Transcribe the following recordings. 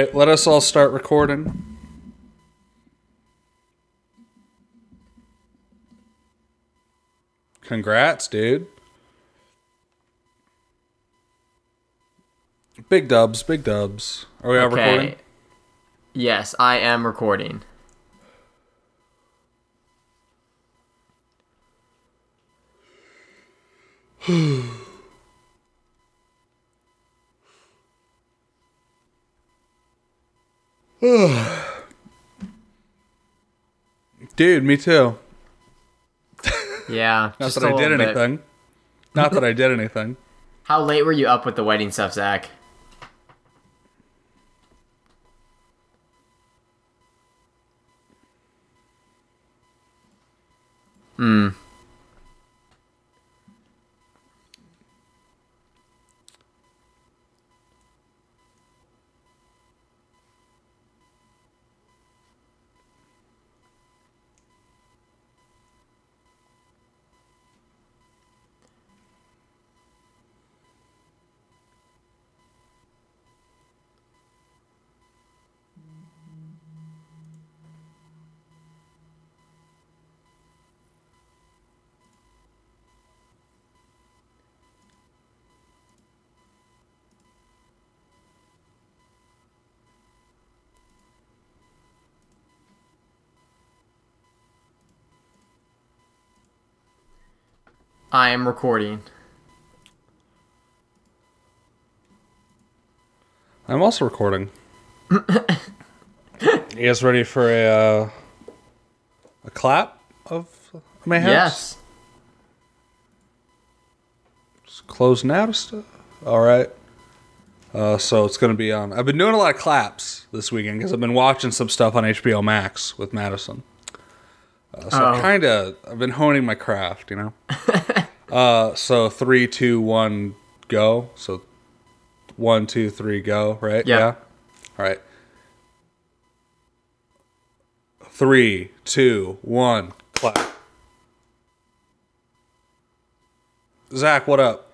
right, let us all start recording. Congrats, dude. Big dubs, big dubs. Are we all recording? Yes, I am recording. Dude, me too. Yeah. Not just that I did bit. anything. Not that I did anything. How late were you up with the wedding stuff, Zach? Hmm. I am recording. I'm also recording. you guys ready for a uh, a clap of mayhaps? Yes. Just closing out of stuff. All right. Uh, so it's gonna be on. I've been doing a lot of claps this weekend because I've been watching some stuff on HBO Max with Madison. Uh, so Oh. kind of I've been honing my craft, you know. uh, so three, two, one, go. So one, two, three, go. Right? Yeah. Yeah. All right. Three, two, one, clap. Zach, what up?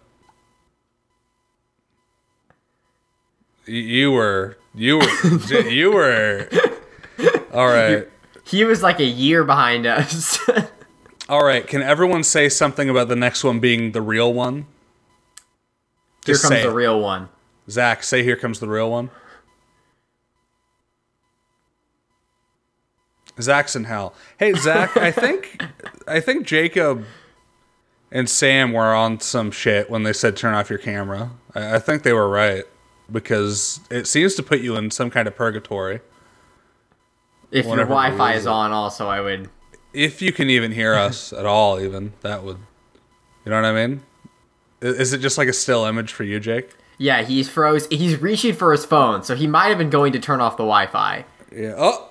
You were, you were, you were. All right, He was like a year behind us. all right. Can everyone say something about the next one being the real one? Here comes the it. real one. Zach, say here comes the real one. Zach's in hell. Hey Zach, I think I think Jacob and Sam were on some shit when they said turn off your camera. I, I think they were right because it seems to put you in some kind of purgatory. If your Wi-Fi is on, also, I would. If you can even hear us at all, even that would, you know what I mean? Is it just like a still image for you, Jake? Yeah, he's froze. He's reaching for his phone, so he might have been going to turn off the Wi-Fi. Yeah. Oh,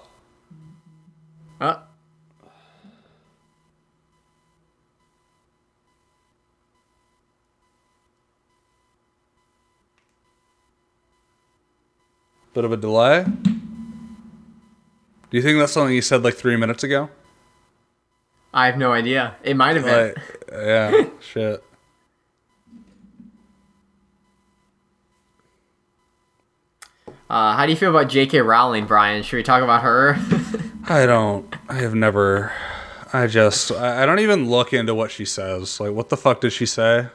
Uh, bit of a delay. Do you think that's something you said like three minutes ago? I have no idea. It might have been. Like, yeah, shit. Uh, how do you feel about J.K. Rowling, Brian? Should we talk about her? I don't. I have never. I just. I don't even look into what she says. Like, what the fuck did she say?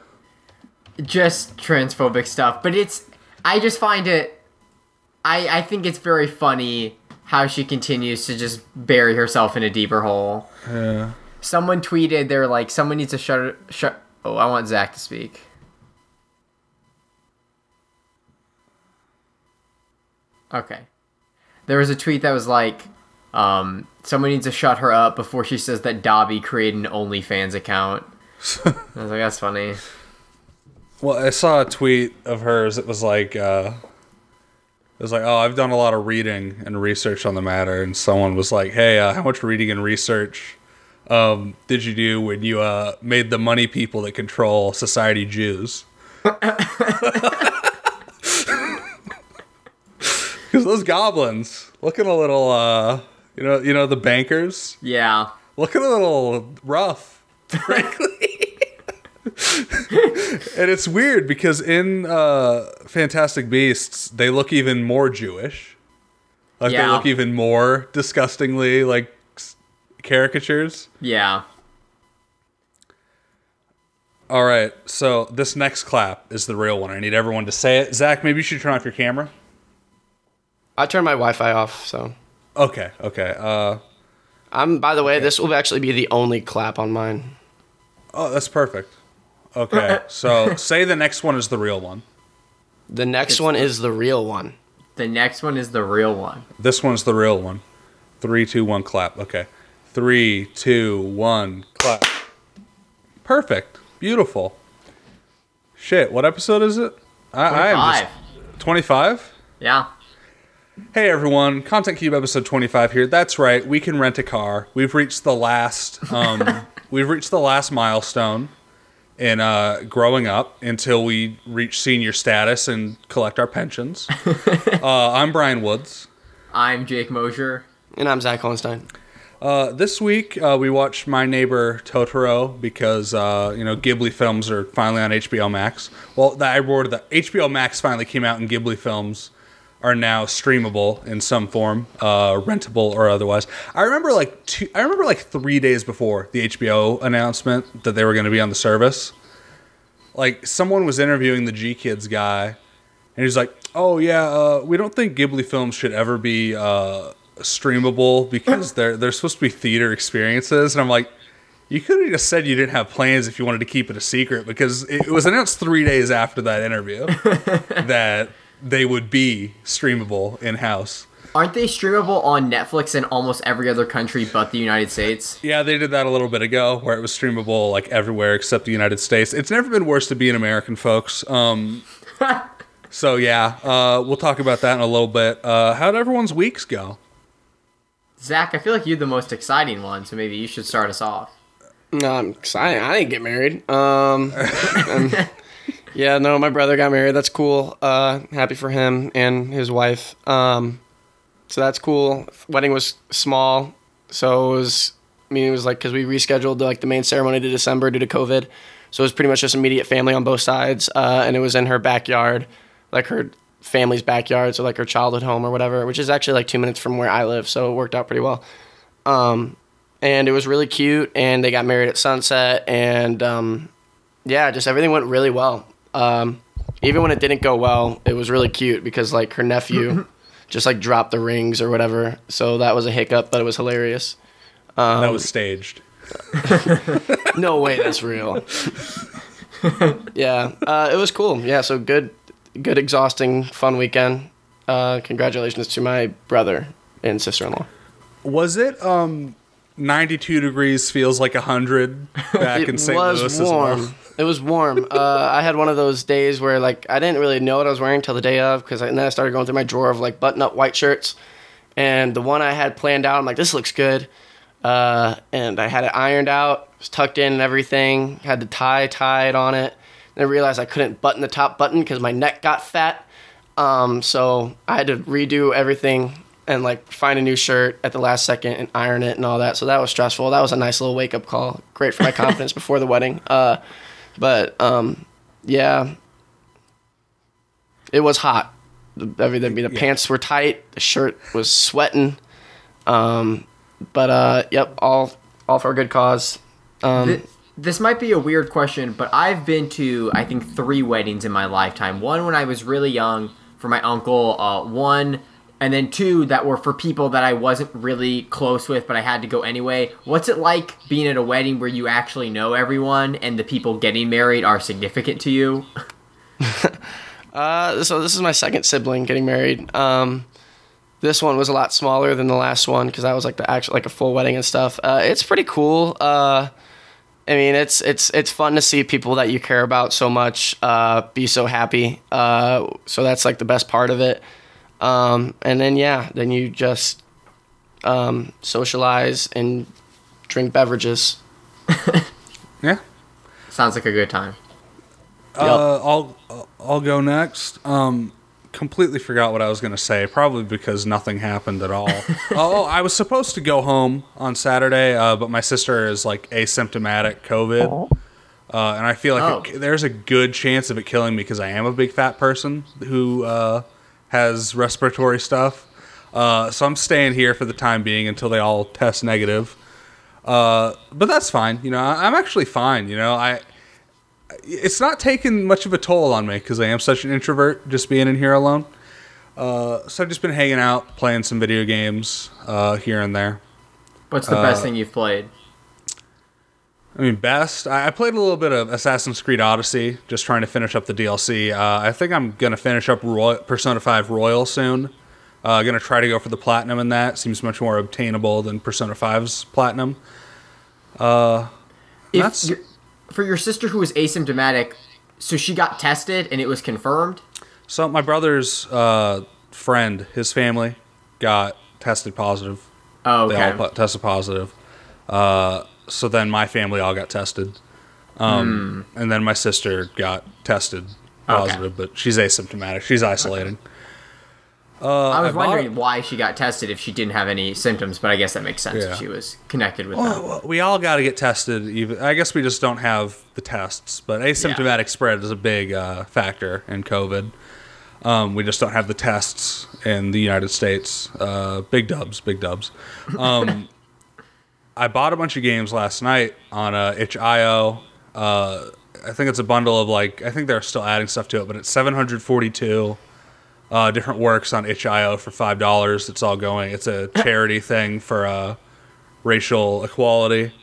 just transphobic stuff, but it's. I just find it. I I think it's very funny how she continues to just bury herself in a deeper hole. Yeah. Someone tweeted they're like someone needs to shut shut. Oh, I want Zach to speak. Okay. There was a tweet that was like, um, someone needs to shut her up before she says that Dobby created an OnlyFans account. I was like, that's funny. Well, I saw a tweet of hers. It was like, uh, it was like, oh, I've done a lot of reading and research on the matter, and someone was like, hey, uh, how much reading and research um, did you do when you uh, made the money people that control society Jews? Because those goblins looking a little, uh, you know, you know the bankers Yeah. looking a little rough, frankly. and it's weird because in uh, Fantastic Beasts, they look even more Jewish. Like they look even more disgustingly like caricatures. Yeah. All right, so this next clap is the real one. I need everyone to say it. Zach, maybe you should turn off your camera. I turned my Wi-Fi off, so Okay, okay. Uh, I'm. By the way, this will actually be the only clap on mine. oh, that's perfect. Okay, so say the next one is the real one. The next one is the real one. The next one is the real one. This one's the real one. Three, two, one, clap. Okay. Three, two, one, clap. Perfect. Beautiful. Shit, what episode is it? I, I am just 25? Yeah. Hey everyone, Content Cube episode 25 here. That's right, we can rent a car. We've reached the last um we've reached the last milestone in uh growing up until we reach senior status and collect our pensions. uh I'm Brian Woods. I'm Jake Mosier. And I'm Zach Holstein. Uh, this week uh, we watched My Neighbor Totoro because uh, you know Ghibli films are finally on HBO Max. Well, the, I roared that HBO Max finally came out, and Ghibli films are now streamable in some form, uh, rentable or otherwise. I remember like two, I remember like three days before the HBO announcement that they were going to be on the service. Like someone was interviewing the GKIDS guy, and he's like, "Oh yeah, uh, we don't think Ghibli films should ever be uh, streamable because they're they're supposed to be theater experiences." And I'm like, "You could have just said you didn't have plans if you wanted to keep it a secret because it was announced three days after that interview that they would be streamable in house." Aren't they streamable on Netflix in almost every other country but the United States? Yeah, they did that a little bit ago, where it was streamable like everywhere except the United States. It's never been worse to be an American, folks. Um, so yeah, uh, we'll talk about that in a little bit. Uh, how'd everyone's weeks go? Zach, I feel like you're the most exciting one, so maybe you should start us off. No, I'm excited. I didn't get married. Um, um, yeah, no, my brother got married. That's cool. Uh, happy for him and his wife. Um, so that's cool. Wedding was small, so it was. I mean, it was like because we rescheduled the, like the main ceremony to December due to COVID, so it was pretty much just immediate family on both sides, uh, and it was in her backyard, like her family's backyard, so like her childhood home or whatever, which is actually like two minutes from where I live, so it worked out pretty well. Um, and it was really cute, and they got married at sunset, and um, yeah, just everything went really well. Um, even when it didn't go well, it was really cute because like her nephew just like dropped the rings or whatever. So that was a hiccup, but it was hilarious. that was staged. No way, that's real. yeah, uh, it was cool. Yeah, so good, good, exhausting, fun weekend. Uh, congratulations to my brother and sister-in-law. Was it um, 92 degrees feels like 100 back in it St. was Louis as warm. well? It was warm. Uh, I had one of those days where like I didn't really know what I was wearing till the day of because then I started going through my drawer of like button-up white shirts, and the one I had planned out, I'm like, this looks good, uh, and I had it ironed out, it was tucked in and everything, had the tie tied on it. And I realized I couldn't button the top button because my neck got fat, um, so I had to redo everything and like find a new shirt at the last second and iron it and all that. So that was stressful. That was a nice little wake up call. Great for my confidence before the wedding. Uh, but um, yeah, it was hot. The, everything. The pants were tight. The shirt was sweating. Um, but uh, yep, all all for a good cause. Um, Th- this might be a weird question, but I've been to I think three weddings in my lifetime. One when I was really young for my uncle. Uh, one and then two that were for people that I wasn't really close with, but I had to go anyway. What's it like being at a wedding where you actually know everyone and the people getting married are significant to you? Uh, so this is my second sibling getting married. Um, this one was a lot smaller than the last one because that was like the actual like a full wedding and stuff. Uh, it's pretty cool. Uh, I mean, it's it's it's fun to see people that you care about so much uh, be so happy. Uh, so that's like the best part of it. Um, and then yeah, then you just um, socialize and drink beverages. Yeah. Sounds like a good time. Uh, I'll I'll go next. Um, completely forgot what I was gonna say. Probably because nothing happened at all. oh, I was supposed to go home on Saturday, uh, but my sister is like asymptomatic COVID, uh, and I feel like Oh. it, there's a good chance of it killing me because I am a big fat person who uh, has respiratory stuff. Uh, so I'm staying here for the time being until they all test negative. Uh, but that's fine. You know, I, I'm actually fine. You know, I it's not taking much of a toll on me because I am such an introvert, just being in here alone. Uh, so I've just been hanging out, playing some video games uh, here and there. What's the Uh, best thing you've played? I mean, best. I played a little bit of Assassin's Creed Odyssey, just trying to finish up the DLC. Uh, I think I'm gonna finish up Persona 5 Royal soon. Uh, gonna try to go for the platinum in that. Seems much more obtainable than Persona 5's platinum. If that's- for your sister who was asymptomatic, so she got tested and it was confirmed. So my brother's uh, friend, his family, got tested positive. Oh, They okay. all po- tested positive. Uh, so then my family all got tested. Um, And then my sister got tested positive, but she's asymptomatic. She's isolating. I was I bought- wondering why she got tested if she didn't have any symptoms, but I guess that makes sense Yeah. if she was connected with them. Well, we all got to get tested. Even I guess we just don't have the tests, but asymptomatic spread is a big uh, factor in COVID. Um, we just don't have the tests in the United States. Uh, big dubs, big dubs. Um, I bought a bunch of games last night on uh, itch.io. Uh, I think it's a bundle of like I think they're still adding stuff to it, but it's 742 uh, different works on itch.io for five dollars. It's all going. It's a charity thing for uh, racial equality.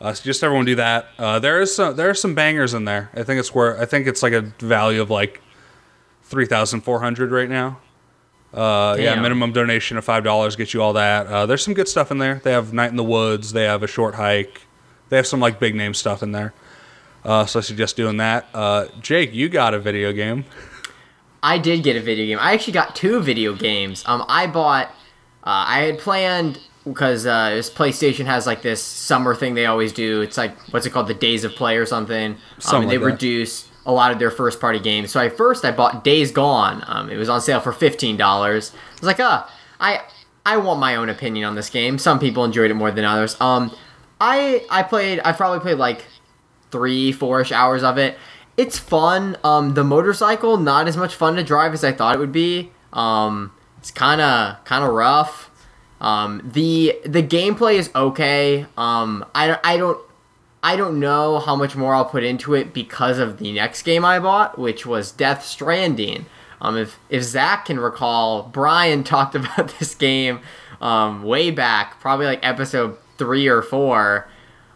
Uh, so just everyone do that. Uh, there is some there are some bangers in there. I think it's where I think it's like a value of like three thousand four hundred right now. Uh, yeah, minimum donation of five dollars gets you all that. Uh, there's some good stuff in there. They have Night in the Woods. They have a short hike. They have some like big name stuff in there. Uh, so I suggest doing that. Uh, Jake, you got a video game. I did get a video game. I actually got two video games. Um, I bought. Uh, I had planned because uh, this PlayStation has like this summer thing they always do. It's like what's it called, the Days of Play or something. Um, Something and they like reduce a lot of their first party games. So I first I bought Days Gone. Um, it was on sale for fifteen dollars. I was like, ah, I I want my own opinion on this game. Some people enjoyed it more than others. Um, I I played. I probably played like three, four-ish hours of it. It's fun. Um, the motorcycle not as much fun to drive as I thought it would be. Um, it's kind of kind of rough. Um, the the gameplay is okay. Um, I I don't I don't know how much more I'll put into it because of the next game I bought, which was Death Stranding. Um, if if Zach can recall, Brian talked about this game um, way back, probably like episode three or four.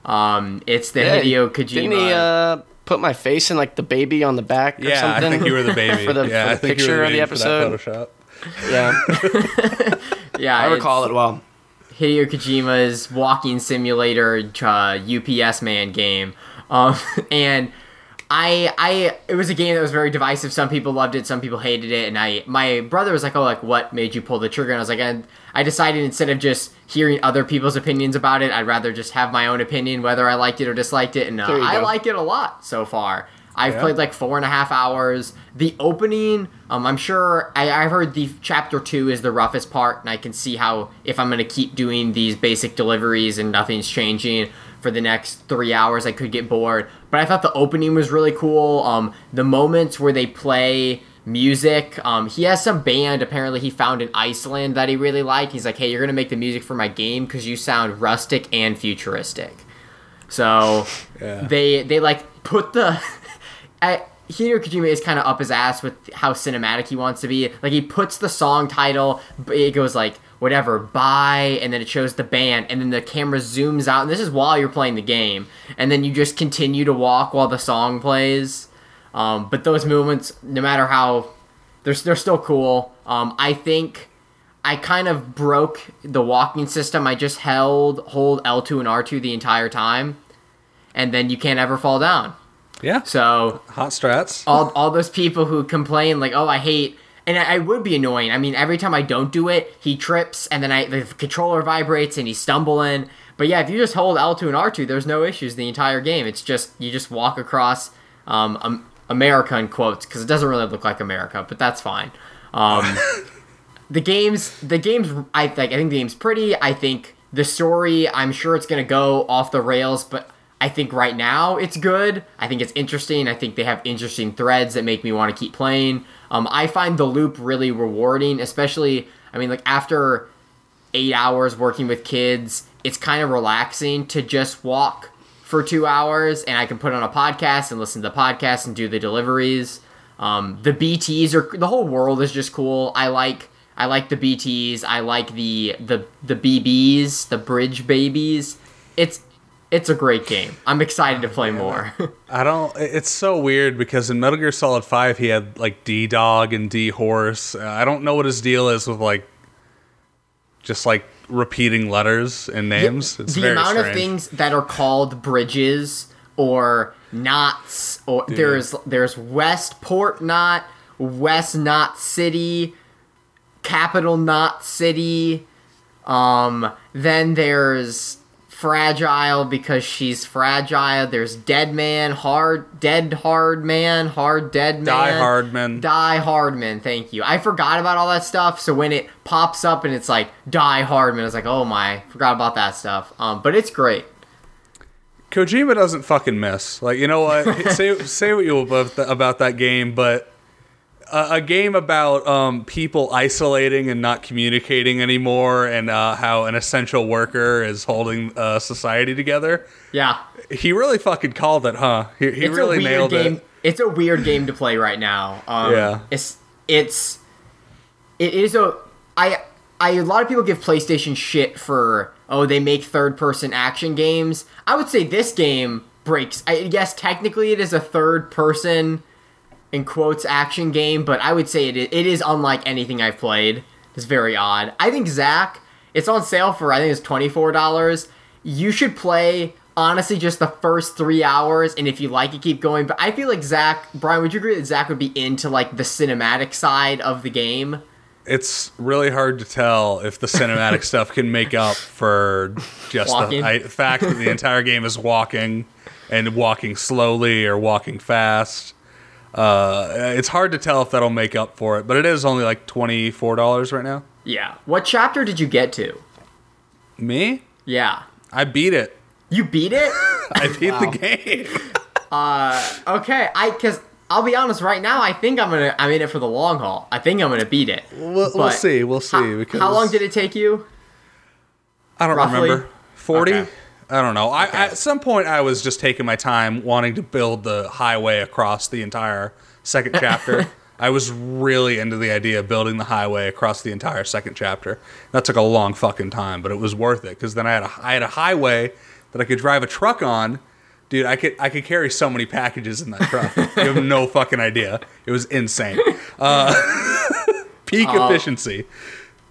Um, it's the Yeah, Hideo Kojima. Didn't he uh, put my face in like the baby on the back or Yeah, something? I think you were the baby. For the- yeah, for the think you picture of the baby for that episode. Photoshop. yeah, yeah, I recall it well. Hideo Kojima's walking simulator uh, UPS man game. Um, and I I it was a game that was very divisive. Some people loved it, some people hated it, and I my brother was like, "Oh, like what made you pull the trigger?" And I was like, and I decided instead of just hearing other people's opinions about it, I'd rather just have my own opinion whether I liked it or disliked it. And uh, I go. like it a lot so far. I've Yeah. played like four and a half hours. The opening, um, I'm sure I, I've heard the chapter two is the roughest part, and I can see how if I'm gonna keep doing these basic deliveries and nothing's changing for the next three hours, I could get bored. But I thought the opening was really cool. Um, the moments where they play music. Um, he has some band apparently he found in Iceland that he really liked. He's like, hey, you're gonna make the music for my game because you sound rustic and futuristic. So Yeah. they they like put the Hideo Kojima is kind of up his ass with how cinematic he wants to be. Like he puts the song title, it goes like whatever, bye, and then it shows the band, and then the camera zooms out, and this is while you're playing the game, and then you just continue to walk while the song plays. Um, but those movements, no matter how, they're they're still cool. Um, I think. I kind of broke the walking system. I just held hold L2 and R2 the entire time, and then you can't ever fall down. Yeah, So hot strats. all, all those people who complain like, oh, I hate, and I, I would be annoying. I mean, every time I don't do it, he trips, and then I the controller vibrates, and he's stumbling. But yeah, if you just hold L2 and R2, there's no issues the entire game. It's just you just walk across um, um America in quotes because it doesn't really look like America, but that's fine. Um, the games the games I like I think the game's pretty. I think the story I'm sure it's gonna go off the rails, but I think right now it's good. I think it's interesting. I think they have interesting threads that make me want to keep playing. Um, I find the loop really rewarding, especially. I mean, like after eight hours working with kids, it's kind of relaxing to just walk for two hours, and I can put on a podcast and listen to the podcast and do the deliveries. Um, the BTS are the whole world is just cool. I like I like the BTS. I like the the the BBs, the bridge babies. It's it's a great game. I'm excited to play more. I don't. It's so weird because in Metal Gear Solid Five he had like D Dog and D Horse. Uh, I don't know what his deal is with like just like repeating letters and names. It's the very amount strange. of things that are called bridges or knots or there's there's Westport Knot, West Knot City, Capital Knot City. Um, then there's fragile because she's fragile. There's dead man, hard dead hard man, hard dead man. Die Hardman. Die Hardman, thank you. I forgot about all that stuff, so when it pops up and it's like Die Hardman, I was like, oh my, forgot about that stuff. Um, but it's great. Kojima doesn't fucking miss. Like you know what? say say what you will about, about that game, but a, a game about um, people isolating and not communicating anymore, and uh, how an essential worker is holding uh, society together. Yeah, He really fucking called it, huh? He, he it's really a weird nailed game. it. It's a weird game to play right now. Um, Yeah. it's it's it is a I I a lot of people give PlayStation shit for oh they make third person action games. I would say this game breaks. I guess technically it is a third person in quotes action game, but I would say it is, it is unlike anything I've played. It's very odd. I think Zach, it's on sale for I think it's twenty four dollars. You should play honestly just the first three hours, and if you like it, keep going. But I feel like Zach, Brian, would you agree that Zach would be into like the cinematic side of the game? It's really hard to tell if the cinematic stuff can make up for just Walking. the I, fact that the entire game is walking and walking slowly or walking fast. Uh, it's hard to tell if that'll make up for it, but it is only like twenty four dollars right now. Yeah. What chapter did you get to? Me, Yeah. I beat it. You beat it? I beat the game. okay, I because I'll be honest. Right now, I think I'm gonna. I'm in it for the long haul. I think I'm gonna beat it. We'll, we'll see. We'll see. How, because how long did it take you? I don't roughly? remember. Forty. Okay. I don't know. I, Okay. at some point, I was just taking my time, wanting to build the highway across the entire second chapter. I was really into the idea of building the highway across the entire second chapter. That took a long fucking time, but it was worth it because then I had a I had a highway that I could drive a truck on. Dude, I could I could carry so many packages in that truck. you have no fucking idea. It was insane. Uh, peak Uh, efficiency.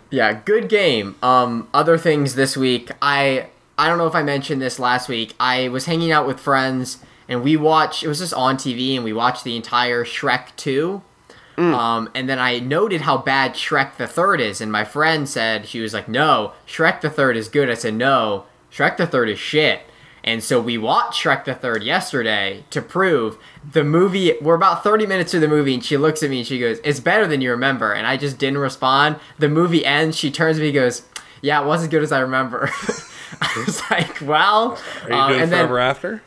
Yeah, good game. Um, other things this week. I I don't know if I mentioned this last week. I was hanging out with friends and we watched. It was just on TV and we watched the entire Shrek two. Um, and then I noted how bad Shrek the Third is, and my friend said she was like, "No, Shrek the Third is good." I said, "No, Shrek the Third is shit." And so we watched Shrek the Third yesterday to prove the movie. We're about 30 minutes through the movie, and she looks at me and she goes, It's better than you remember. And I just didn't respond. The movie ends. She turns to me and goes, Yeah, it wasn't as good as I remember. I was like, Well. Are you um, doing and then forever after?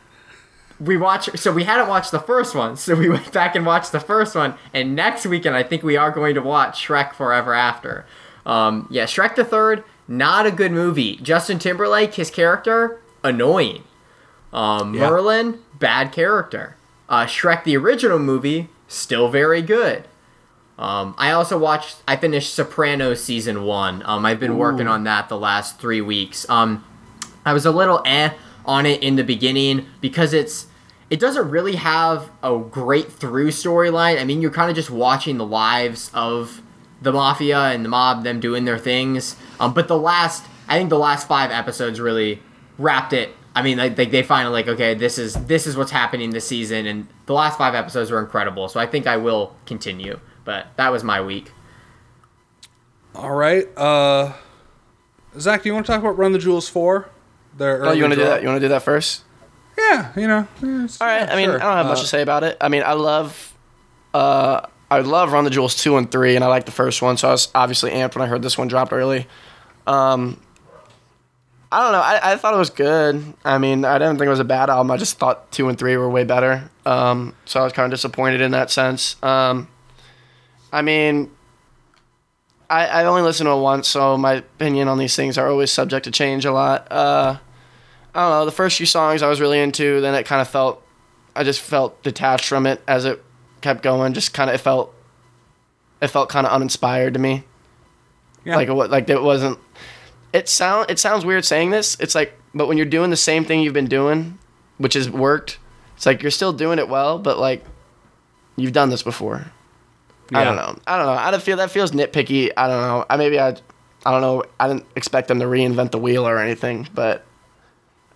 we watch so we hadn't watched the first one so we went back and watched the first one and next weekend i think we are going to watch shrek forever after um, yeah shrek the third not a good movie justin timberlake his character annoying um, Yeah. merlin bad character uh, shrek the original movie still very good um, I also watched. I finished Sopranos season one. Um, I've been working on that the last three weeks. Um, I was a little eh on it in the beginning because it's it doesn't really have a great through storyline. I mean, you're kind of just watching the lives of the mafia and the mob, them doing their things. Um, but the last, I think the last five episodes really wrapped it. I mean, like they, they finally like, okay, this is this is what's happening this season, and the last five episodes were incredible. So I think I will continue. But that was my week. All right. Uh, Zach, do you want to talk about Run the Jewels 4? Their Oh, you want to do that? You want to do that first? Yeah, you know. yeah, All right. yeah, I mean, sure. I don't have much Uh, to say about it. I mean, I love, uh, I love Run the Jewels two and three, and I like the first one, so I was obviously amped when I heard this one dropped early. Um, I don't know. I, I thought it was good. I mean, I didn't think it was a bad album. I just thought two and three were way better. Um, so I was kind of disappointed in that sense. Um, I mean, I, I only listened to it once, so my opinion on these things are always subject to change a lot. Uh, I don't know. The first few songs I was really into, then it kind of felt, I just felt detached from it as it kept going. Just kind of, it felt, it felt kind of uninspired to me. Yeah. Like it wa- like it wasn't. It sound it sounds weird saying this. It's like, but when you're doing the same thing you've been doing, which has worked, it's like you're still doing it well, but like you've done this before. I don't know. I don't know. I don't feel that feels nitpicky. I don't know. I maybe I, I don't know. I didn't expect them to reinvent the wheel or anything, but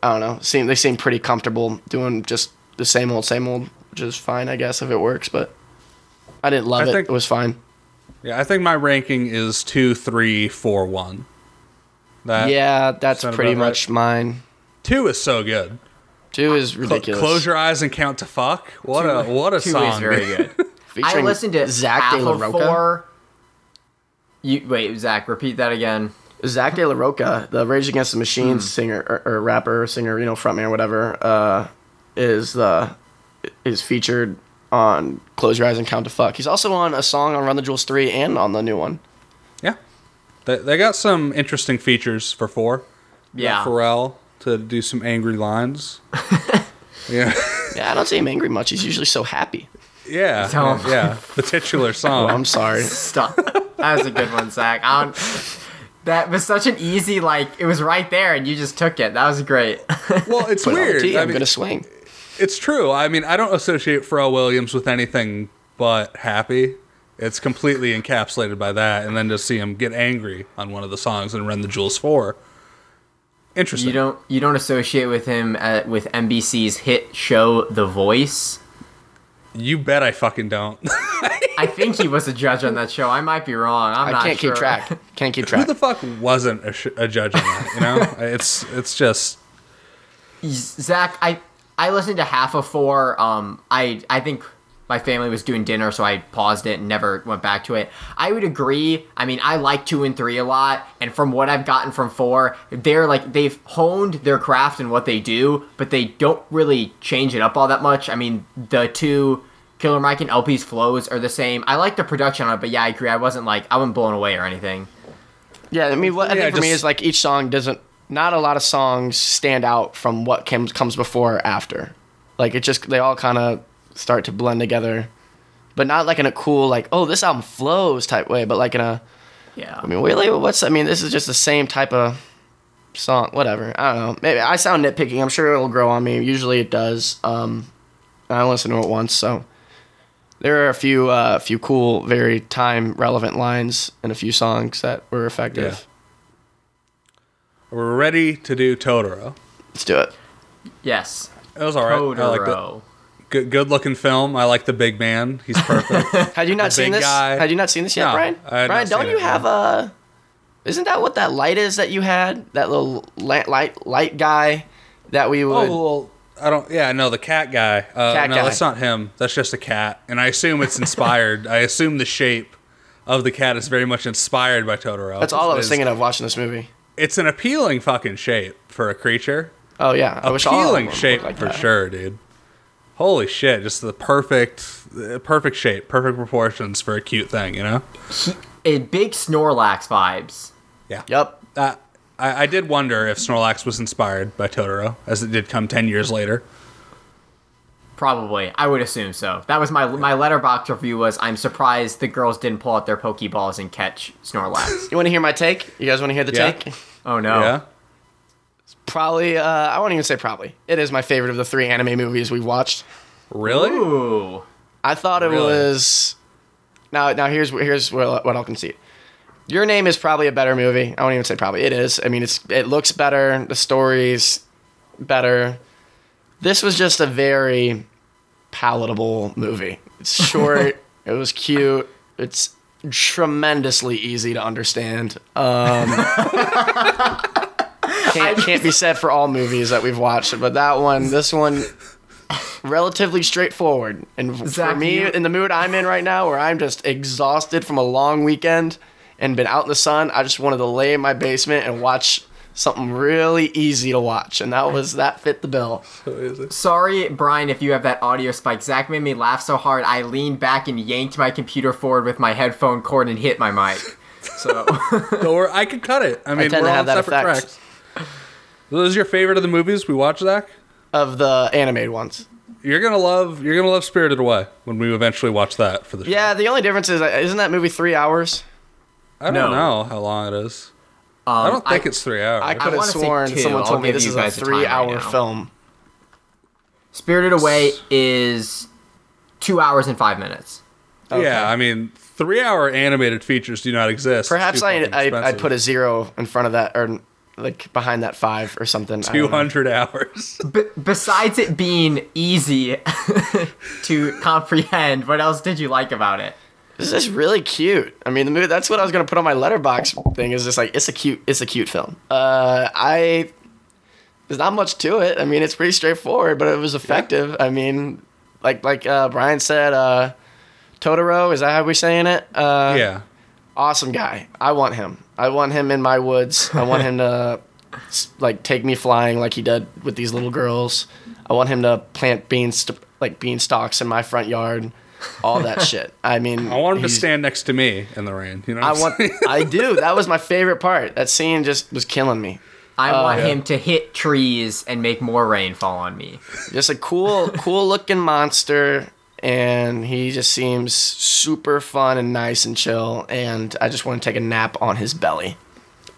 I don't know. Seem they seem pretty comfortable doing just the same old, same old, which is fine, I guess, if it works. But I didn't love I it. think- it was fine. Yeah, I think my ranking is two, three, four, one. That yeah, that's pretty about right? much mine. two is so good. Two is Cl- ridiculous. Close your eyes and count to fuck. What a what a Two song. is very dude. Good. I listened to Zach half De La Rocha. four. You wait, Zach. Repeat that again. Zach De La Rocha, the Rage Against the Machines Hmm. singer or, or rapper, singer, you know, frontman or whatever, uh, is the is featured on Close Your Eyes and Count to Fuck. He's also on a song on Run the Jewels three and on the new one. Yeah, they, they got some interesting features for four. Got Yeah. Pharrell to do some angry lines. yeah, Yeah, I don't see him angry much. He's usually so happy. Yeah, Tell him. yeah. The titular Oh, song. I'm sorry. Stop. that was a good one, Zach. I don't, that was such an easy like. It was right there, and you just took it. That was great. well, it's Put it on the weird. tee, I I'm mean, gonna swing. it's true. I mean, I don't associate Pharrell Williams with anything but happy. It's completely encapsulated by that, and then to see him get angry on one of the songs and Run the Jewels four. Interesting. you don't you don't associate with him at, with NBC's hit show The Voice. You bet I fucking don't. I think he was a judge on that show. I might be wrong. I'm I not can't sure. keep track. Can't keep track. Who the fuck wasn't a, sh- a judge on that? You know, it's it's just Zach, I I listened to half of four. Um, I I think my family was doing dinner, so I paused it and never went back to it. I would agree. I mean, I like two and three a lot, and from what I've gotten from four, they're like they've honed their craft and what they do, but they don't really change it up all that much. I mean, the two. Killer Mike and El-P's flows are the same. I like the production on it, but yeah, I agree. I wasn't like I wasn't blown away or anything. Yeah, I mean, what I Yeah, think for me is like each song doesn't. Not a lot of songs stand out from what comes comes before or after. Like it just they all kind of start to blend together, but not like in a cool like oh this album flows type way, but like in a Yeah. I mean really what's I mean this is just the same type of song whatever I don't know maybe I sound nitpicky I'm sure it'll grow on me usually it does um I listened to it once so there are a few uh, few cool very time relevant lines in a few songs that were effective. Yeah. we're ready to do Totoro. Let's do it. yes. It was alright. I like the Totoro. Good good looking film. I like the big man. He's perfect. Had you not The seen this? guy. Had you not seen this yet, No, Brian? Brian, don't you it, have a? Isn't that what that light is that you had? That little light light light guy that we would. oh well, I don't. Yeah, no, the cat guy. Uh, Cat no, guy. that's not him. That's just a cat, and I assume it's inspired. I assume the shape of the cat is very much inspired by Totoro. that's all I was It's- thinking of watching this movie. It's an appealing fucking shape for a creature. Oh yeah, I wish all appealing shape like for that. sure, dude. Holy shit! Just the perfect, perfect shape, perfect proportions for a cute thing. You know. A big Snorlax vibes. Yeah. Yep. Uh, I, I did wonder if Snorlax was inspired by Totoro, as it did come ten years later. Probably, I would assume so. That was my my Letterboxd review. Was I'm surprised the girls didn't pull out their Pokeballs and catch Snorlax. You want to hear my take? You guys want to hear the Yeah. take? oh no! Yeah. Probably. Uh, I won't even say probably. It is my favorite of the three anime movies we've watched. Really? Ooh, I thought it Really? was. Now, now here's here's what, what I'll concede. Your name is probably a better movie. I won't even say probably. It is. I mean, it's it looks better. The story's better. This was just a very palatable movie. It's short. it was cute. It's tremendously easy to understand. Um, can't, can't be said for all movies that we've watched, but that one, this one, relatively straightforward. And Zach, for me, you- in the mood I'm in right now, where I'm just exhausted from a long weekend and been out in the sun, I just wanted to lay in my basement and watch something really easy to watch, and that was that fit the bill. sorry, Brian, if you have that audio spike. Zach made me laugh so hard I leaned back and yanked my computer forward with my headphone cord and hit my mic. So or I could cut it. I mean, tend we're to on have that separate effect. tracks. Those are your favorite of the movies we watch, Zach? Of the animated ones. You're gonna love. You're gonna love Spirited Away when we eventually watch that for the show. Yeah, the only difference is, uh, isn't that movie three hours? I don't No. know how long it is. um, I don't think it's three hours. I could have sworn someone I'll told me this is a guys the time right three-hour now. film. Spirited Away is two hours and five minutes. Okay. Yeah, I mean, three-hour animated features do not exist. Perhaps I, I I'd put a zero in front of that, or like behind that five or something. I don't two know. hundred hours. B- besides it being easy to comprehend, what else did you like about it? This is really cute. I mean, the movie. That's what I was gonna put on my Letterboxd thing. Is just like it's a cute. It's a cute film. Uh, I. There's not much to it. I mean, it's pretty straightforward, but it was effective. I mean, like like uh, Brian said, uh, Totoro. Is that how we're saying it? Uh, yeah, awesome guy. I want him. I want him in my woods. I want him to like take me flying like he did with these little girls. I want him to plant beans like bean stalks in my front yard. All that shit. I mean, I want him to stand next to me in the rain. You know, I what I'm want. I do. That was my favorite part. That scene just was killing me. I uh, want yeah. him to hit trees and make more rain fall on me. Just a cool, cool looking monster, and he just seems super fun and nice and chill. And I just want to take a nap on his belly.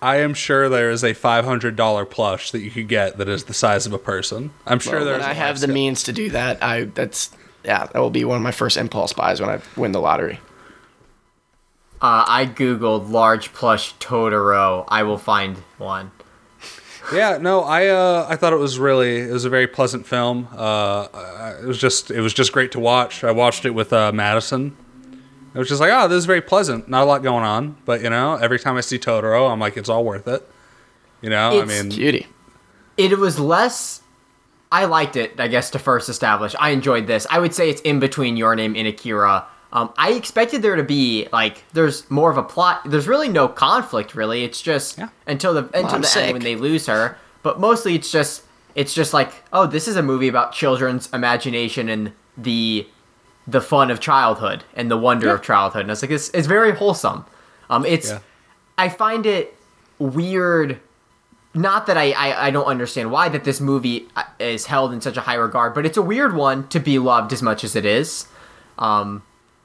I am sure there is a five hundred dollar plush that you could get that is the size of a person. I'm sure Well, there's. when I a have the means to do that, I that's yeah, that will be one of my first impulse buys when I win the lottery. Uh, I googled large plush Totoro. I will find one. Yeah, no, I uh, I thought it was really it was a very pleasant film. Uh, it was just it was just great to watch. I watched it with uh, Madison. It was just like, oh, this is very pleasant. Not a lot going on, but you know, every time I see Totoro, I'm like, it's all worth it. You know, It's I mean, Cutie. It was less. I liked it, I guess, to first establish. I enjoyed this. I would say it's in between Your Name and Akira. Um, I expected there to be like there's more of a plot. There's really no conflict, really. It's just Yeah. until the until Mom's the sick. end when they lose her. But mostly, it's just it's just like oh, this is a movie about children's imagination and the the fun of childhood and the wonder of childhood. And it's like it's, it's very wholesome. Um, it's Yeah. I find it weird. Not that I, I I don't understand why that this movie uh, is held in such a high regard, but it's a weird one to be loved as much as it is. Um,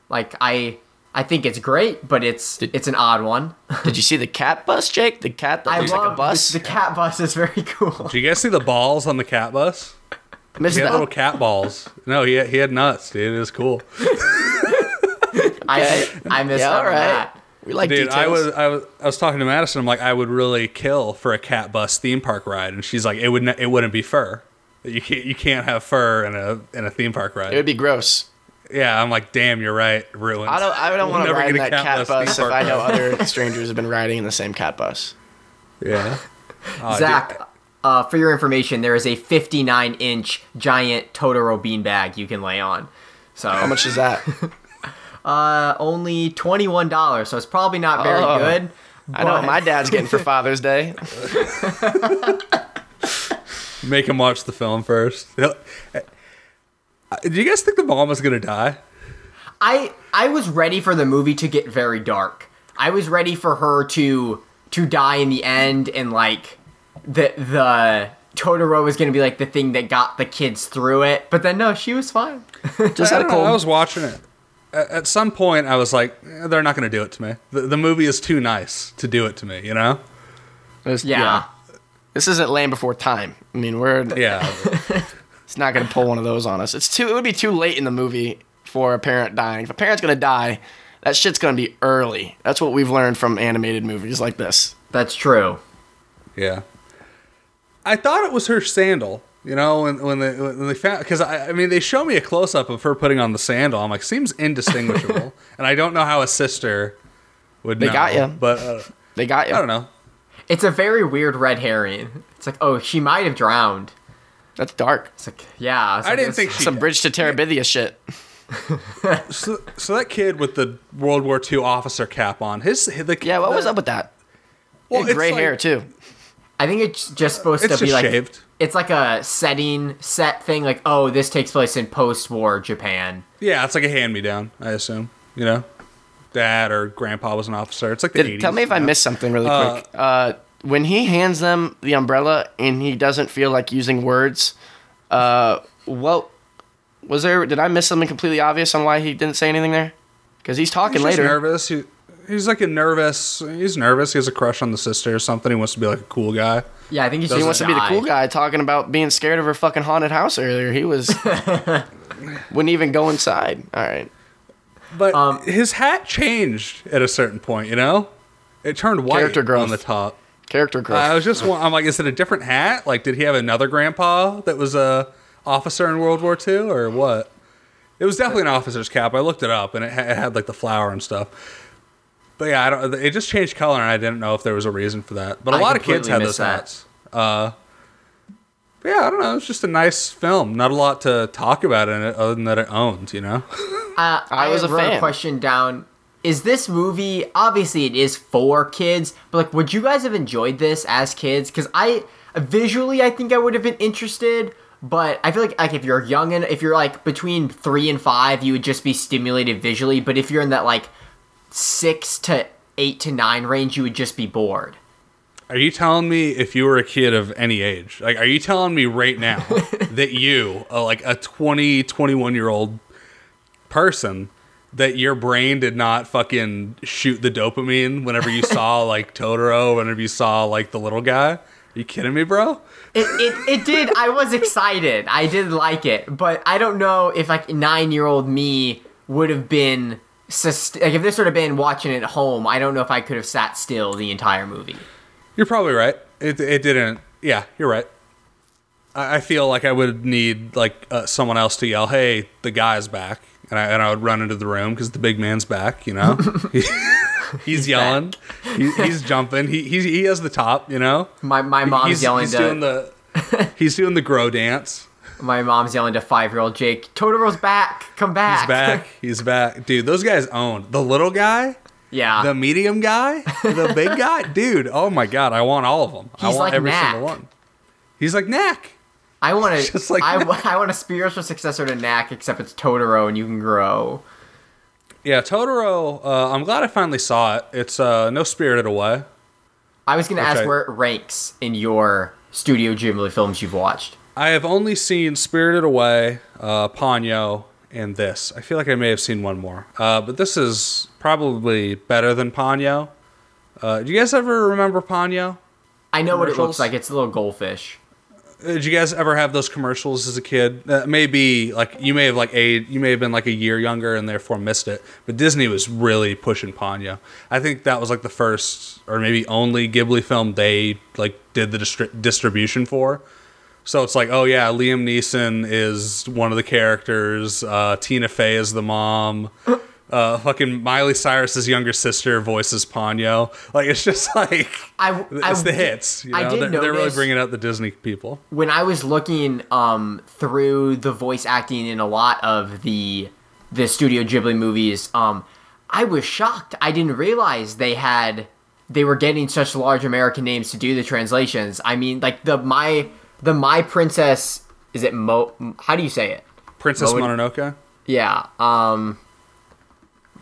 like I I think it's great, but it's it's an odd one. Did you see the cat bus, Jake? The cat that I looks love like a bus. The, the cat bus is very cool. did you guys see the balls on the cat bus? Missed He had that. little cat balls. No, he had, he had nuts, dude. It was cool. I I missed yeah, out all on that. We like Dude, details. I was, I was I was talking to Madison. I'm like, I would really kill for a cat bus theme park ride, and she's like, it would not it wouldn't be fur. You can't you can't have fur in a in a theme park ride. It would be gross. Yeah, I'm like, damn, you're right. Ruined. I don't. I don't want to never ride in get that cat, cat bus, bus if I know other strangers have been riding in the same cat bus. Yeah. Oh. Zach, uh, for your information, there is a 59 inch giant Totoro beanbag you can lay on. So How much is that? Uh, only twenty one dollars, so it's probably not very Oh. good. I know what my dad's getting for Father's Day. Make him watch the film first. He'll- Uh, Do you guys think the mom was gonna die? I I was ready for the movie to get very dark. I was ready for her to to die in the end, and like the the Totoro was gonna be like the thing that got the kids through it. But then no, she was fine. Just I, had a don't know, I was watching it. At, at some point, I was like, eh, they're not gonna do it to me. The, the movie is too nice to do it to me. You know? It's- Yeah. This isn't Land Before Time. I mean, we're Yeah. it's not gonna pull one of those on us. It's too. It would be too late in the movie for a parent dying. If a parent's gonna die, that shit's gonna be early. That's what we've learned from animated movies like this. That's true. Yeah. I thought it was her sandal. You know, when when they when they found because I, I mean they show me a close up of her putting on the sandal. I'm like, seems indistinguishable, and I don't know how a sister would. They know, got ya. but uh, They got you. I don't know. It's a very weird red herring. It's like, oh, she might have drowned. That's dark. It's like, yeah. it's I like, didn't it's- think she. Some bridge to Terabithia shit. So, so that kid with the World War II officer cap on, his the Yeah, what the, was up with that? Well, Well, gray it's hair too. I think it's just supposed It's to be just like shaved. it's like a setting set thing. Like, oh, this takes place in post-war Japan. Yeah, it's like a hand me down. I assume. You know. dad or grandpa was an officer. It's like the Did, 80s. tell me if I you know? missed something really quick. Uh, when he hands them the umbrella and he doesn't feel like using words, uh, what was there? Did I miss something completely obvious on why he didn't say anything there? Because he's talking He's just later. nervous. He, he's like a nervous. He's nervous. He has a crush on the sister or something. He wants to be like a cool guy. Yeah, I think he's He just wants to be the cool guy talking about being scared of her fucking haunted house earlier. He was wouldn't even go inside. All right. But Um, his hat changed at a certain point. You know, it turned white Character growth. on the top. Character growth. I was just. wa- I'm like, is it a different hat? Like, did he have another grandpa that was a officer in World War II or what? It was definitely an officer's cap. I looked it up, and it, ha- it had like the flower and stuff. But yeah, I don't. It just changed color, and I didn't know if there was a reason for that. But a I lot of kids had missed those that. hats. Uh, but yeah, I don't know. It's just a nice film. Not a lot to talk about in it, other than that it owned. You know. Uh, I was a wrote fan. question down. Is this movie obviously it is for kids, but like, would you guys have enjoyed this as kids? Because I visually, I think I would have been interested, but I feel like like if you're young and if you're like between three and five, you would just be stimulated visually. But if you're in that like six to eight to nine range, you would just be bored. Are you telling me if you were a kid of any age? Like, are you telling me right now that you, uh, like a 20, 21 year old person, that your brain did not fucking shoot the dopamine whenever you saw like Totoro, whenever you saw like the little guy? Are you kidding me, bro? It, it, it did. I was excited. I did like it, but I don't know if like nine year old me would have been sust- like if this would have been watching it at home. I don't know if I could have sat still the entire movie. You're probably right. It, it didn't. Yeah, you're right. I, feel like I would need like uh, someone else to yell, "Hey, the guy's back," and I, and I would run into the room because the big man's back. You know, he's yelling, he, he's jumping, he, he he has the top. You know, My my mom's he's, yelling he's to doing the he's doing the grow dance. my mom's yelling to five year old Jake. Totoro's back. Come back. He's back. He's back, dude. Those guys own the little guy. yeah. The medium guy, the big guy, dude. Oh my god, I want all of them. I want like every Knack. single one. He's like Knack. I want to. Just like I, I want a spiritual successor to Knack, except it's Totoro and you can grow. Yeah, Totoro. Uh, I'm glad I finally saw it. It's uh, no Spirited Away. I was gonna ask I- where it ranks in your Studio Ghibli films you've watched. I have only seen Spirited Away, uh, Ponyo, and this. I feel like I may have seen one more, uh, but this is probably better than Ponyo. Uh, do you guys ever remember Ponyo? I know what it looks like. It's a little goldfish. Did you guys ever have those commercials as a kid? Uh, maybe like you may have like a you may have been like a year younger and therefore missed it. But Disney was really pushing Ponyo. I think that was like the first or maybe only Ghibli film they like did the distri- distribution for. So it's like, oh yeah, Liam Neeson is one of the characters. Uh, Tina Fey is the mom. Uh, fucking Miley Cyrus's younger sister voices Ponyo. Like it's just like I, it's I the hits. You know? I did they're, they're really bringing out the Disney people. when I was looking um, through the voice acting in a lot of the the Studio Ghibli movies, um, I was shocked. I didn't realize they had they were getting such large American names to do the translations. I mean, like the my the My Princess is it Mo? How do you say it? Princess Mo- Mononoke. Yeah. Um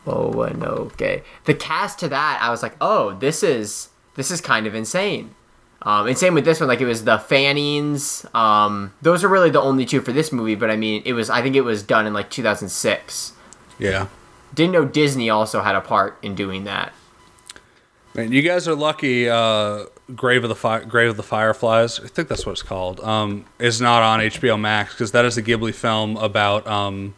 Mononoke. The cast to that, I was like, oh, this is this is kind of insane. Um, and same with this one, like it was the Fannings. Um, those are really the only two for this movie, but I mean, it was I think it was done in like 2006. Yeah. Didn't know Disney also had a part in doing that. Man, you guys are lucky. Uh, Grave of the Fi- Grave of the Fireflies. I think that's what it's called. Um, is not on HBO Max because that is a Ghibli film about um,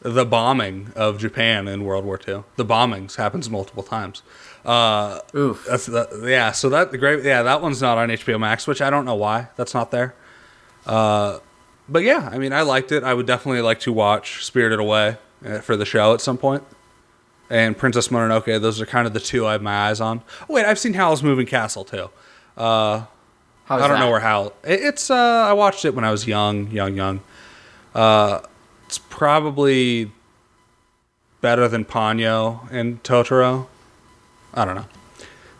the bombing of Japan in World War II. The bombings happens multiple times. Uh, Oof. that's the, yeah. So that the great Yeah, that one's not on HBO Max, which I don't know why that's not there. Uh, but yeah, I mean, I liked it. I would definitely like to watch Spirited Away uh, for the show at some point. And Princess Mononoke, those are kind of the two I have my eyes on. Oh, wait, I've seen Howl's Moving Castle too. How's I don't that? know where Howl. It, it's uh, I watched it when I was young, young, young. Uh, it's probably better than Ponyo and Totoro. I don't know.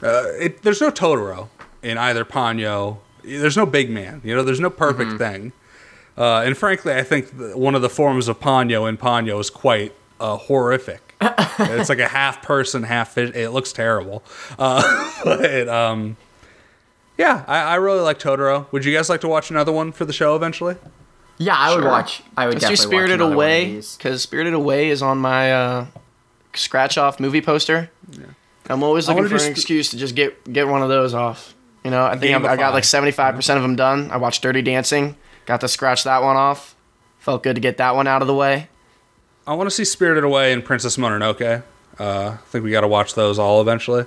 Uh, it, there's no Totoro in either Ponyo. There's no big man. You know, there's no perfect thing. Uh, and frankly, I think one of the forms of Ponyo in Ponyo is quite uh, horrific. it's like a half person, half fish. It looks terrible. Uh, but um, yeah, I, I really like Totoro. Would you guys like to watch another one for the show eventually? Yeah, I would watch. I would Let's do Spirited watch another one of Away because Spirited Away is on my uh, scratch off movie poster. I'm always looking for an Sp- excuse to just get get one of those off. You know, I think I've, I got like 75 percent of them done. I watched Dirty Dancing, got to scratch that one off. Felt good to get that one out of the way. I want to see Spirited Away and Princess Mononoke. Uh, I think we got to watch those all eventually.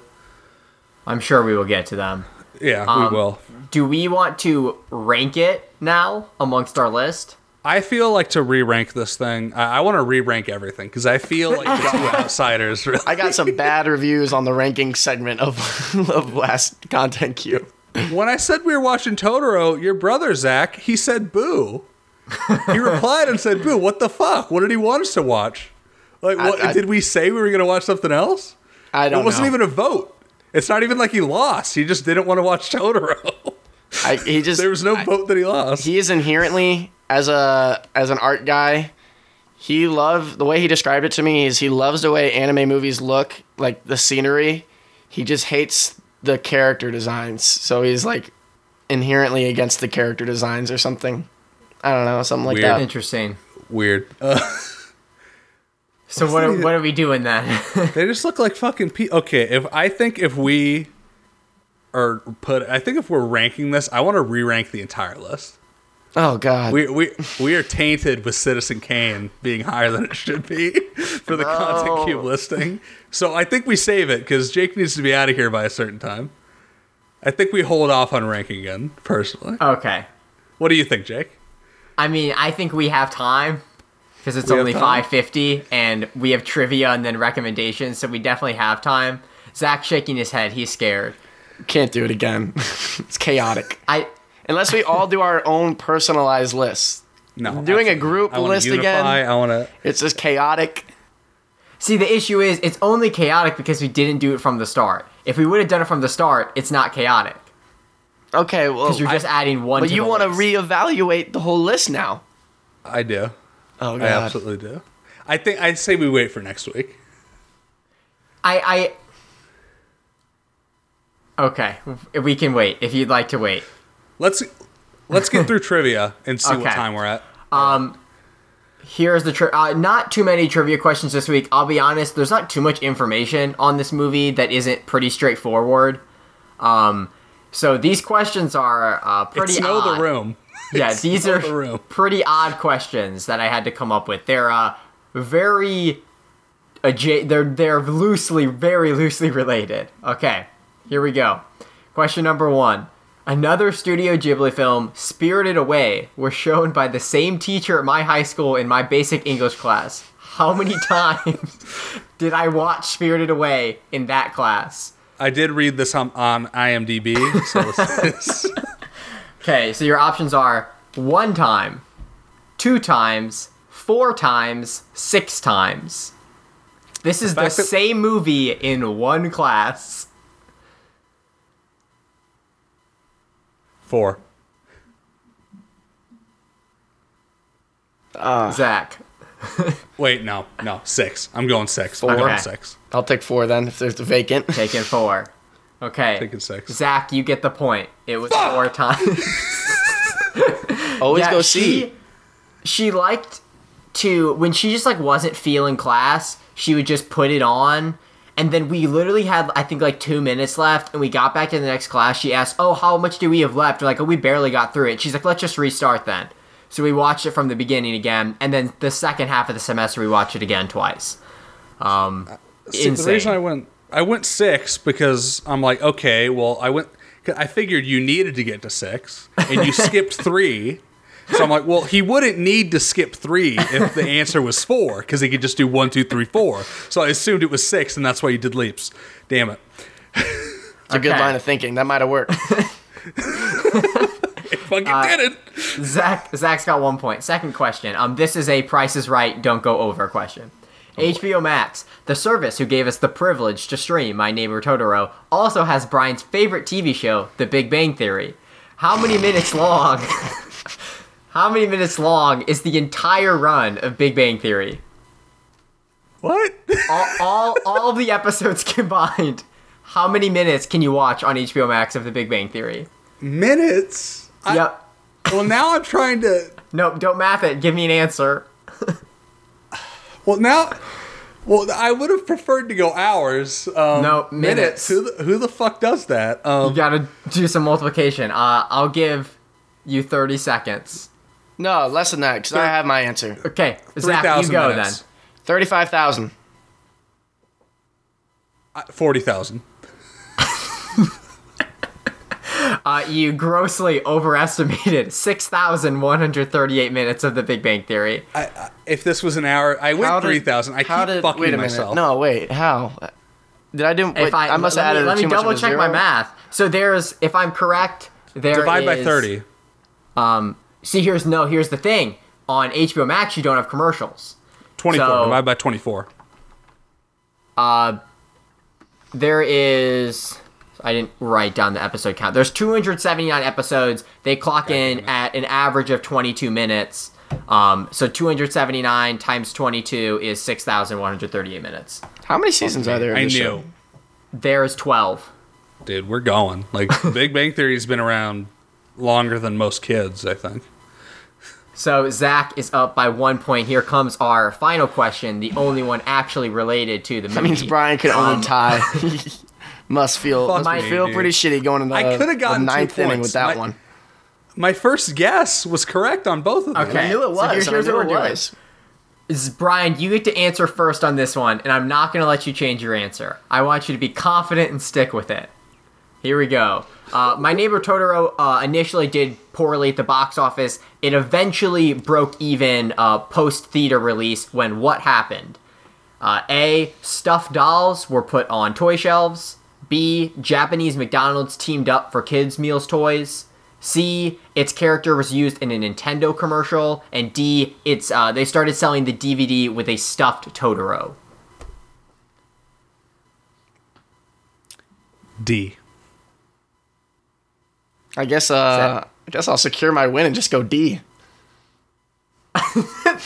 I'm sure we will get to them. Yeah, Um, we will. Do we want to rank it now amongst our list? I feel like to re-rank this thing. I, I want to re-rank everything because I feel like the two outsiders. Really. I got some bad reviews on the ranking segment of of last content queue. when I said we were watching Totoro, your brother Zach, he said boo. He replied and said boo. What the fuck? What did he want us to watch? Like, what, I- did we say we were gonna watch something else? I don't It wasn't know. even a vote. It's not even like he lost. He just didn't want to watch Totoro. I, he just there was no I- vote that he lost. he is inherently as a as an art guy he loved the way he described it to me is he loves the way anime movies look like the scenery he just hates the character designs so he's like inherently against the character designs or something i don't know something like Weird. that Interesting. Weird. Uh, So what are, what are we doing then? they just look like fucking pe- Okay, if I think if we are put, I think if we're ranking this, I want to re-rank the entire list. oh god We we we are tainted with Citizen Kane being higher than it should be for the content cube listing. So I think we save it because Jake needs to be out of here by a certain time. I think we hold off on ranking again, personally. okay. What do you think, Jake? I mean, I think we have time because it's We only 5:50 and we have trivia and then recommendations, so we definitely have time. Zach shaking his head. He's scared. Can't do it again it's chaotic I unless we all do our own personalized lists No, Doing a group. I wanna list again? I want to. it's just chaotic see the issue is it's only chaotic because we didn't do it from the start. If we would have done it from the start, it's not chaotic okay well because you're I- just adding one. but to you want to list. reevaluate the whole list now I do. oh god I absolutely do. I think I say we wait for next week. I I. Okay, we can wait if you'd like to wait. Let's let's get through trivia and see what time we're at. Um, Here's the tri- uh, not too many trivia questions this week. I'll be honest, there's not too much information on this movie that isn't pretty straightforward. Um, so these questions are uh, pretty It's know odd. the room. Yeah, It's these are the pretty odd questions that I had to come up with. They're uh, very adja- they're they're loosely very loosely related. Okay. Here we go. Question number 1. Another Studio Ghibli film, Spirited Away, was shown by the same teacher at my high school in my basic English class. How many times did I watch Spirited Away in that class? I did read this on, on IMDb. So Okay, so your options are one time, two times, four times, six times. This is the, that- same movie in one class. Four. Ah. Zach. Wait, no, no, six. I'm going six. I'm going Okay. six. I'll take four then if there's a vacant. Taking four. Okay. Taking six. Zach, you get the point. It was four times. Always Yeah, go see. She, she liked to when she just like wasn't feeling class, she would just put it on. And then we literally had I think like two minutes left, and we got back to the next class. She asked, "Oh, how much do we have left?" We're like, "Oh, we barely got through it." She's like, "Let's just restart then." So we watched it from the beginning again, and then the second half of the semester we watched it again twice. Um, See, insane. the reason I went I went six because I'm like, okay, well, I went. I figured you needed to get to six, and you skipped three. So I'm like, well, he wouldn't need to skip three if the answer was four, because he could just do one, two, three, four. So I assumed it was six, and that's why he did leaps. Damn it! It's a good line of thinking. That might have worked. Fucking Uh, did it. Zach Zach's got one point. Second question. Um, this is a Price is Right, don't go over question. HBO Max, the service who gave us the privilege to stream My Neighbor Totoro, also has Brian's favorite TV show, The Big Bang Theory. How many minutes long? how many minutes long is the entire run of Big Bang Theory? What? all, all all of the episodes combined. How many minutes can you watch on HBO Max of The Big Bang Theory? Minutes. I- yep. Well, now I'm trying to. Nope. Don't math it. Give me an answer. Well, now. Well, I would have preferred to go hours. Um, No, minutes. Who the, who the fuck does that? Um, You gotta do some multiplication. Uh, I'll give you 30 seconds. No, less than that, because I have my answer. Okay, Zach, you go minutes. then. Thirty-five thousand. Uh, Forty thousand. Uh, you grossly overestimated 6,138 minutes of The Big Bang Theory. I, I, if this was an hour, I went three thousand. I keep fucking wait a myself. minute. No, wait. How? Did I do? Wait, If I, I must let have me, added let me too much of double a check my math. So there's, if I'm correct, there Divide by thirty. Um, see, here's no. Here's the thing. On HBO Max, you don't have commercials. Twenty-four. So- divide by twenty-four. Uh, there is. I didn't write down the episode count. There's 279 episodes. They clock in at an average of 22 minutes. Um, so 279 times 22 is 6,138 minutes. How many seasons are there? Of I this knew, show? There's 12. dude. We're going. Like Big Bang Theory's been around longer than most kids. I think. So Zach is up by one point. Here comes our final question, the only one actually related to the movie. That means Brian could Um, only tie. must feel must me, feel dude. pretty shitty going into I the, coulda gotten the ninth inning with that My- one. My first guess was correct on both of them. Okay. I knew it So was. here's- here's what we're doing. Is Brian, you get to answer first on this one, and I'm not going to let you change your answer. I want you to be confident and stick with it. Here we go. Uh, My Neighbor Totoro uh, initially did poorly at the box office. It eventually broke even uh, post theater release when what happened? Uh, A. Stuffed dolls were put on toy shelves. B. Japanese McDonald's teamed up for kids' meals toys. C. Its character was used in a Nintendo commercial. And D. It's uh, they started selling the DVD with a stuffed Totoro. D. I guess. Uh, I guess I'll secure my win and just go D.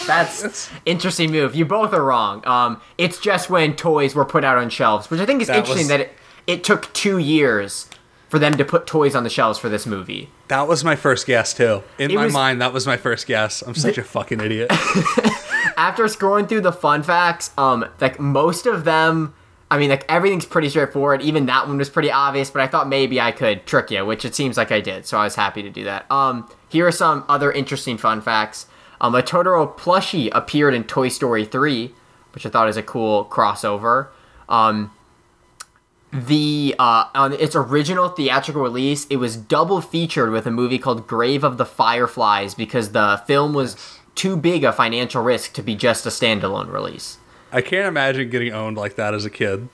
That's interesting move. You both are wrong. Um, it's just when toys were put out on shelves, which I think is That interesting was- that it, it took two years for them to put toys on the shelves for this movie. That was my first guess too. In It my was- mind, that was my first guess. I'm such a fucking idiot. After scrolling through the fun facts, um, like most of them, I mean, like everything's pretty straightforward. Even that one was pretty obvious, but I thought maybe I could trick you, which it seems like I did. So I was happy to do that. Um, here are some other interesting fun facts. Um, a Totoro plushie appeared in Toy Story 3, which I thought is a cool crossover. Um, the uh, on its original theatrical release, it was double featured with a movie called Grave of the Fireflies because the film was too big a financial risk to be just a standalone release. I can't imagine getting owned like that as a kid.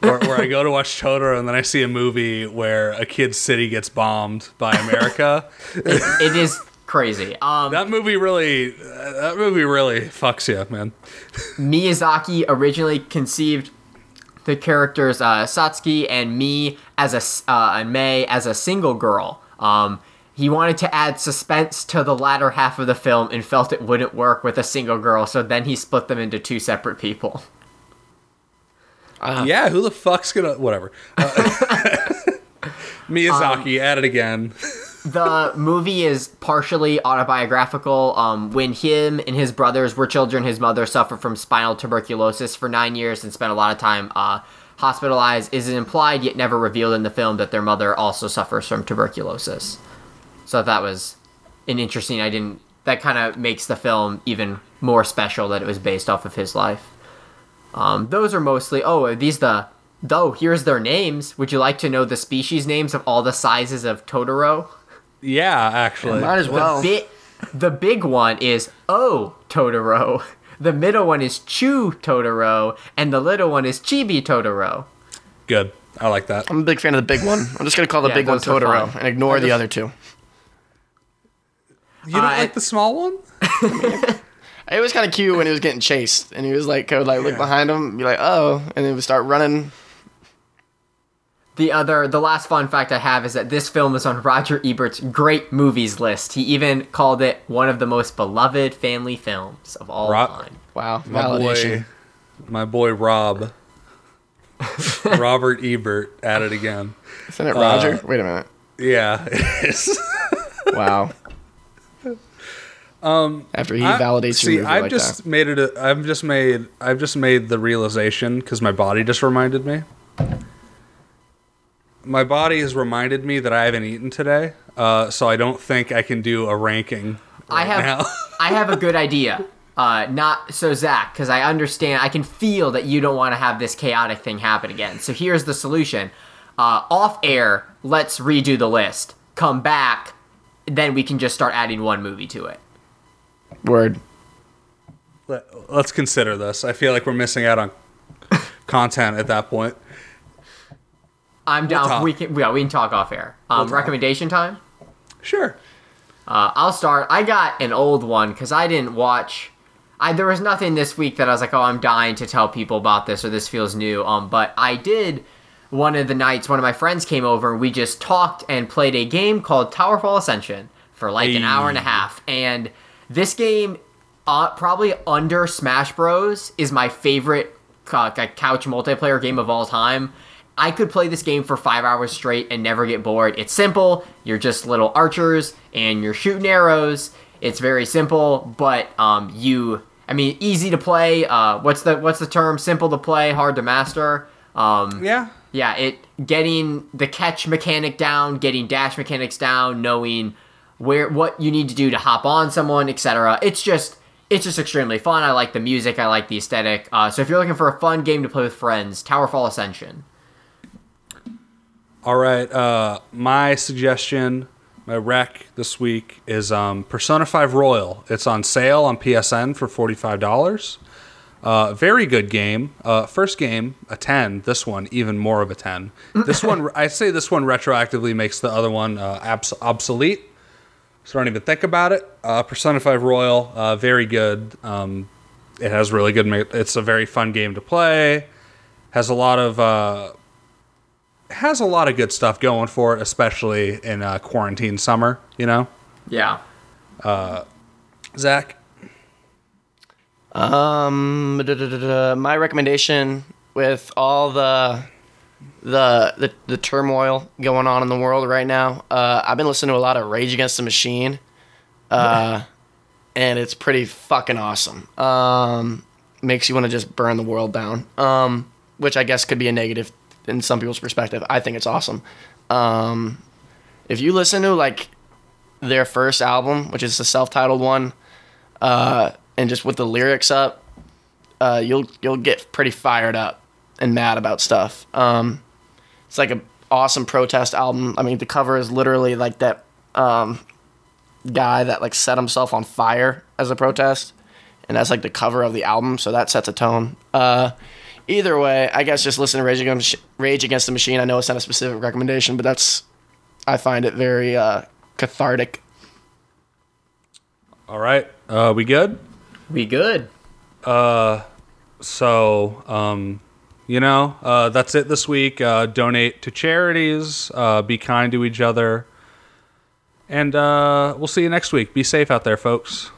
Where, where I go to watch Totoro and then I see a movie where a kid's city gets bombed by America. It is crazy. Um, that movie really, that movie really fucks you, man. Miyazaki originally conceived the characters uh, Satsuki and Mei as a uh, and Mei as a single girl. Um, he wanted to add suspense to the latter half of the film and felt it wouldn't work with a single girl, so then he split them into two separate people. Yeah, who the fuck's gonna whatever? Uh, Miyazaki at it again. the movie is partially autobiographical. Um, when him and his brothers were children, his mother suffered from spinal tuberculosis for nine years and spent a lot of time uh, hospitalized. Is implied yet never revealed in the film that their mother also suffers from tuberculosis. So that was an interesting. I didn't. That kind of makes the film even more special that it was based off of his life. Um, those are mostly. Oh, are these the. Though here's their names. Would you like to know the species names of all the sizes of Totoro? Yeah, actually. Might as well. Bit, the big one is Oh Totoro. The middle one is Chu Totoro, and the little one is Chibi Totoro. Good. I like that. I'm a big fan of the big one. I'm just gonna call the Yeah, big one Totoro and ignore I the other two. You don't Uh, like the small one? It was kind of cute when he was getting chased, and he was like, could like look behind him, be like, oh, and then he would start running. The other, the last fun fact I have is that this film is on Roger Ebert's great movies list. He even called it one of the most beloved family films of all Ro- time. Wow, My validation. boy, my boy Rob, Robert Ebert, at it again. Isn't it Roger? Uh, Wait a minute. Yeah. Wow. Um. After he I- validates see, your movie I've like just that. made it. A, I've just made. I've just made the realization because my body just reminded me. My body has reminded me that I haven't eaten today, uh, so I don't think I can do a ranking. I have now. I have a good idea. Uh, not so Zach, because I understand. I can feel that you don't want to have this chaotic thing happen again. So here's the solution. Uh, off air, let's redo the list. Come back, then we can just start adding one movie to it. Word. Let, let's consider this. I feel like we're missing out on content at that point. I'm down. talk. we can. Yeah, we can talk off air. Um, talk. recommendation time. Sure. Uh, I'll start. I got an old one because I didn't watch. I there was nothing this week that I was like, oh, I'm dying to tell people about this or this feels new. Um, but I did. One of the nights, one of my friends came over and we just talked and played a game called Towerfall Ascension for like an hour and a half. And this game, uh, probably under Smash Bros, is my favorite uh, couch multiplayer game of all time. I could play this game for five hours straight and never get bored. It's simple. You're just little archers and you're shooting arrows. It's very simple, but um, you, I mean, easy to play. Uh, what's the what's the term? Simple to play, hard to master. Um, Yeah. yeah, it getting the catch mechanic down, getting dash mechanics down, knowing where what you need to do to hop on someone, etc. It's just it's just extremely fun. I like the music, I like the aesthetic. Uh, so if you're looking for a fun game to play with friends, Towerfall Ascension. All right. Uh, my suggestion, my rec this week is um, Persona 5 Royal. It's on sale on PSN for $45. Uh, very good game. Uh, first game, a 10. This one, even more of a 10. This one, I say this one retroactively makes the other one uh, abs- obsolete. So don't even think about it. Uh, Persona 5 Royal, uh, very good. Um, it has really good. Ma- it's a very fun game to play. Has a lot of uh, has a lot of good stuff going for it, especially in uh, quarantine summer. You know, Yeah. Zach. Um, da, da, da, da, my recommendation with all the, the the the turmoil going on in the world right now, uh, I've been listening to a lot of Rage Against the Machine, uh, and it's pretty fucking awesome. Um, makes you want to just burn the world down. Um, which I guess could be a negative in some people's perspective. I think it's awesome. Um, if you listen to like their first album, which is the self-titled one, uh, and just with the lyrics up, uh, you'll you'll get pretty fired up and mad about stuff. Um, it's like a awesome protest album. I mean, the cover is literally like that um, guy that like set himself on fire as a protest, and that's like the cover of the album. So that sets a tone. Uh, either way, I guess just listen to Rage Against, Rage Against the Machine. I know it's not a specific recommendation, but that's I find it very uh, cathartic. All right, uh, we good? We good. Uh, So, um, you know, uh, that's it this week. Uh, donate to charities. Uh, be kind to each other. And uh, we'll see you next week. Be safe out there, folks.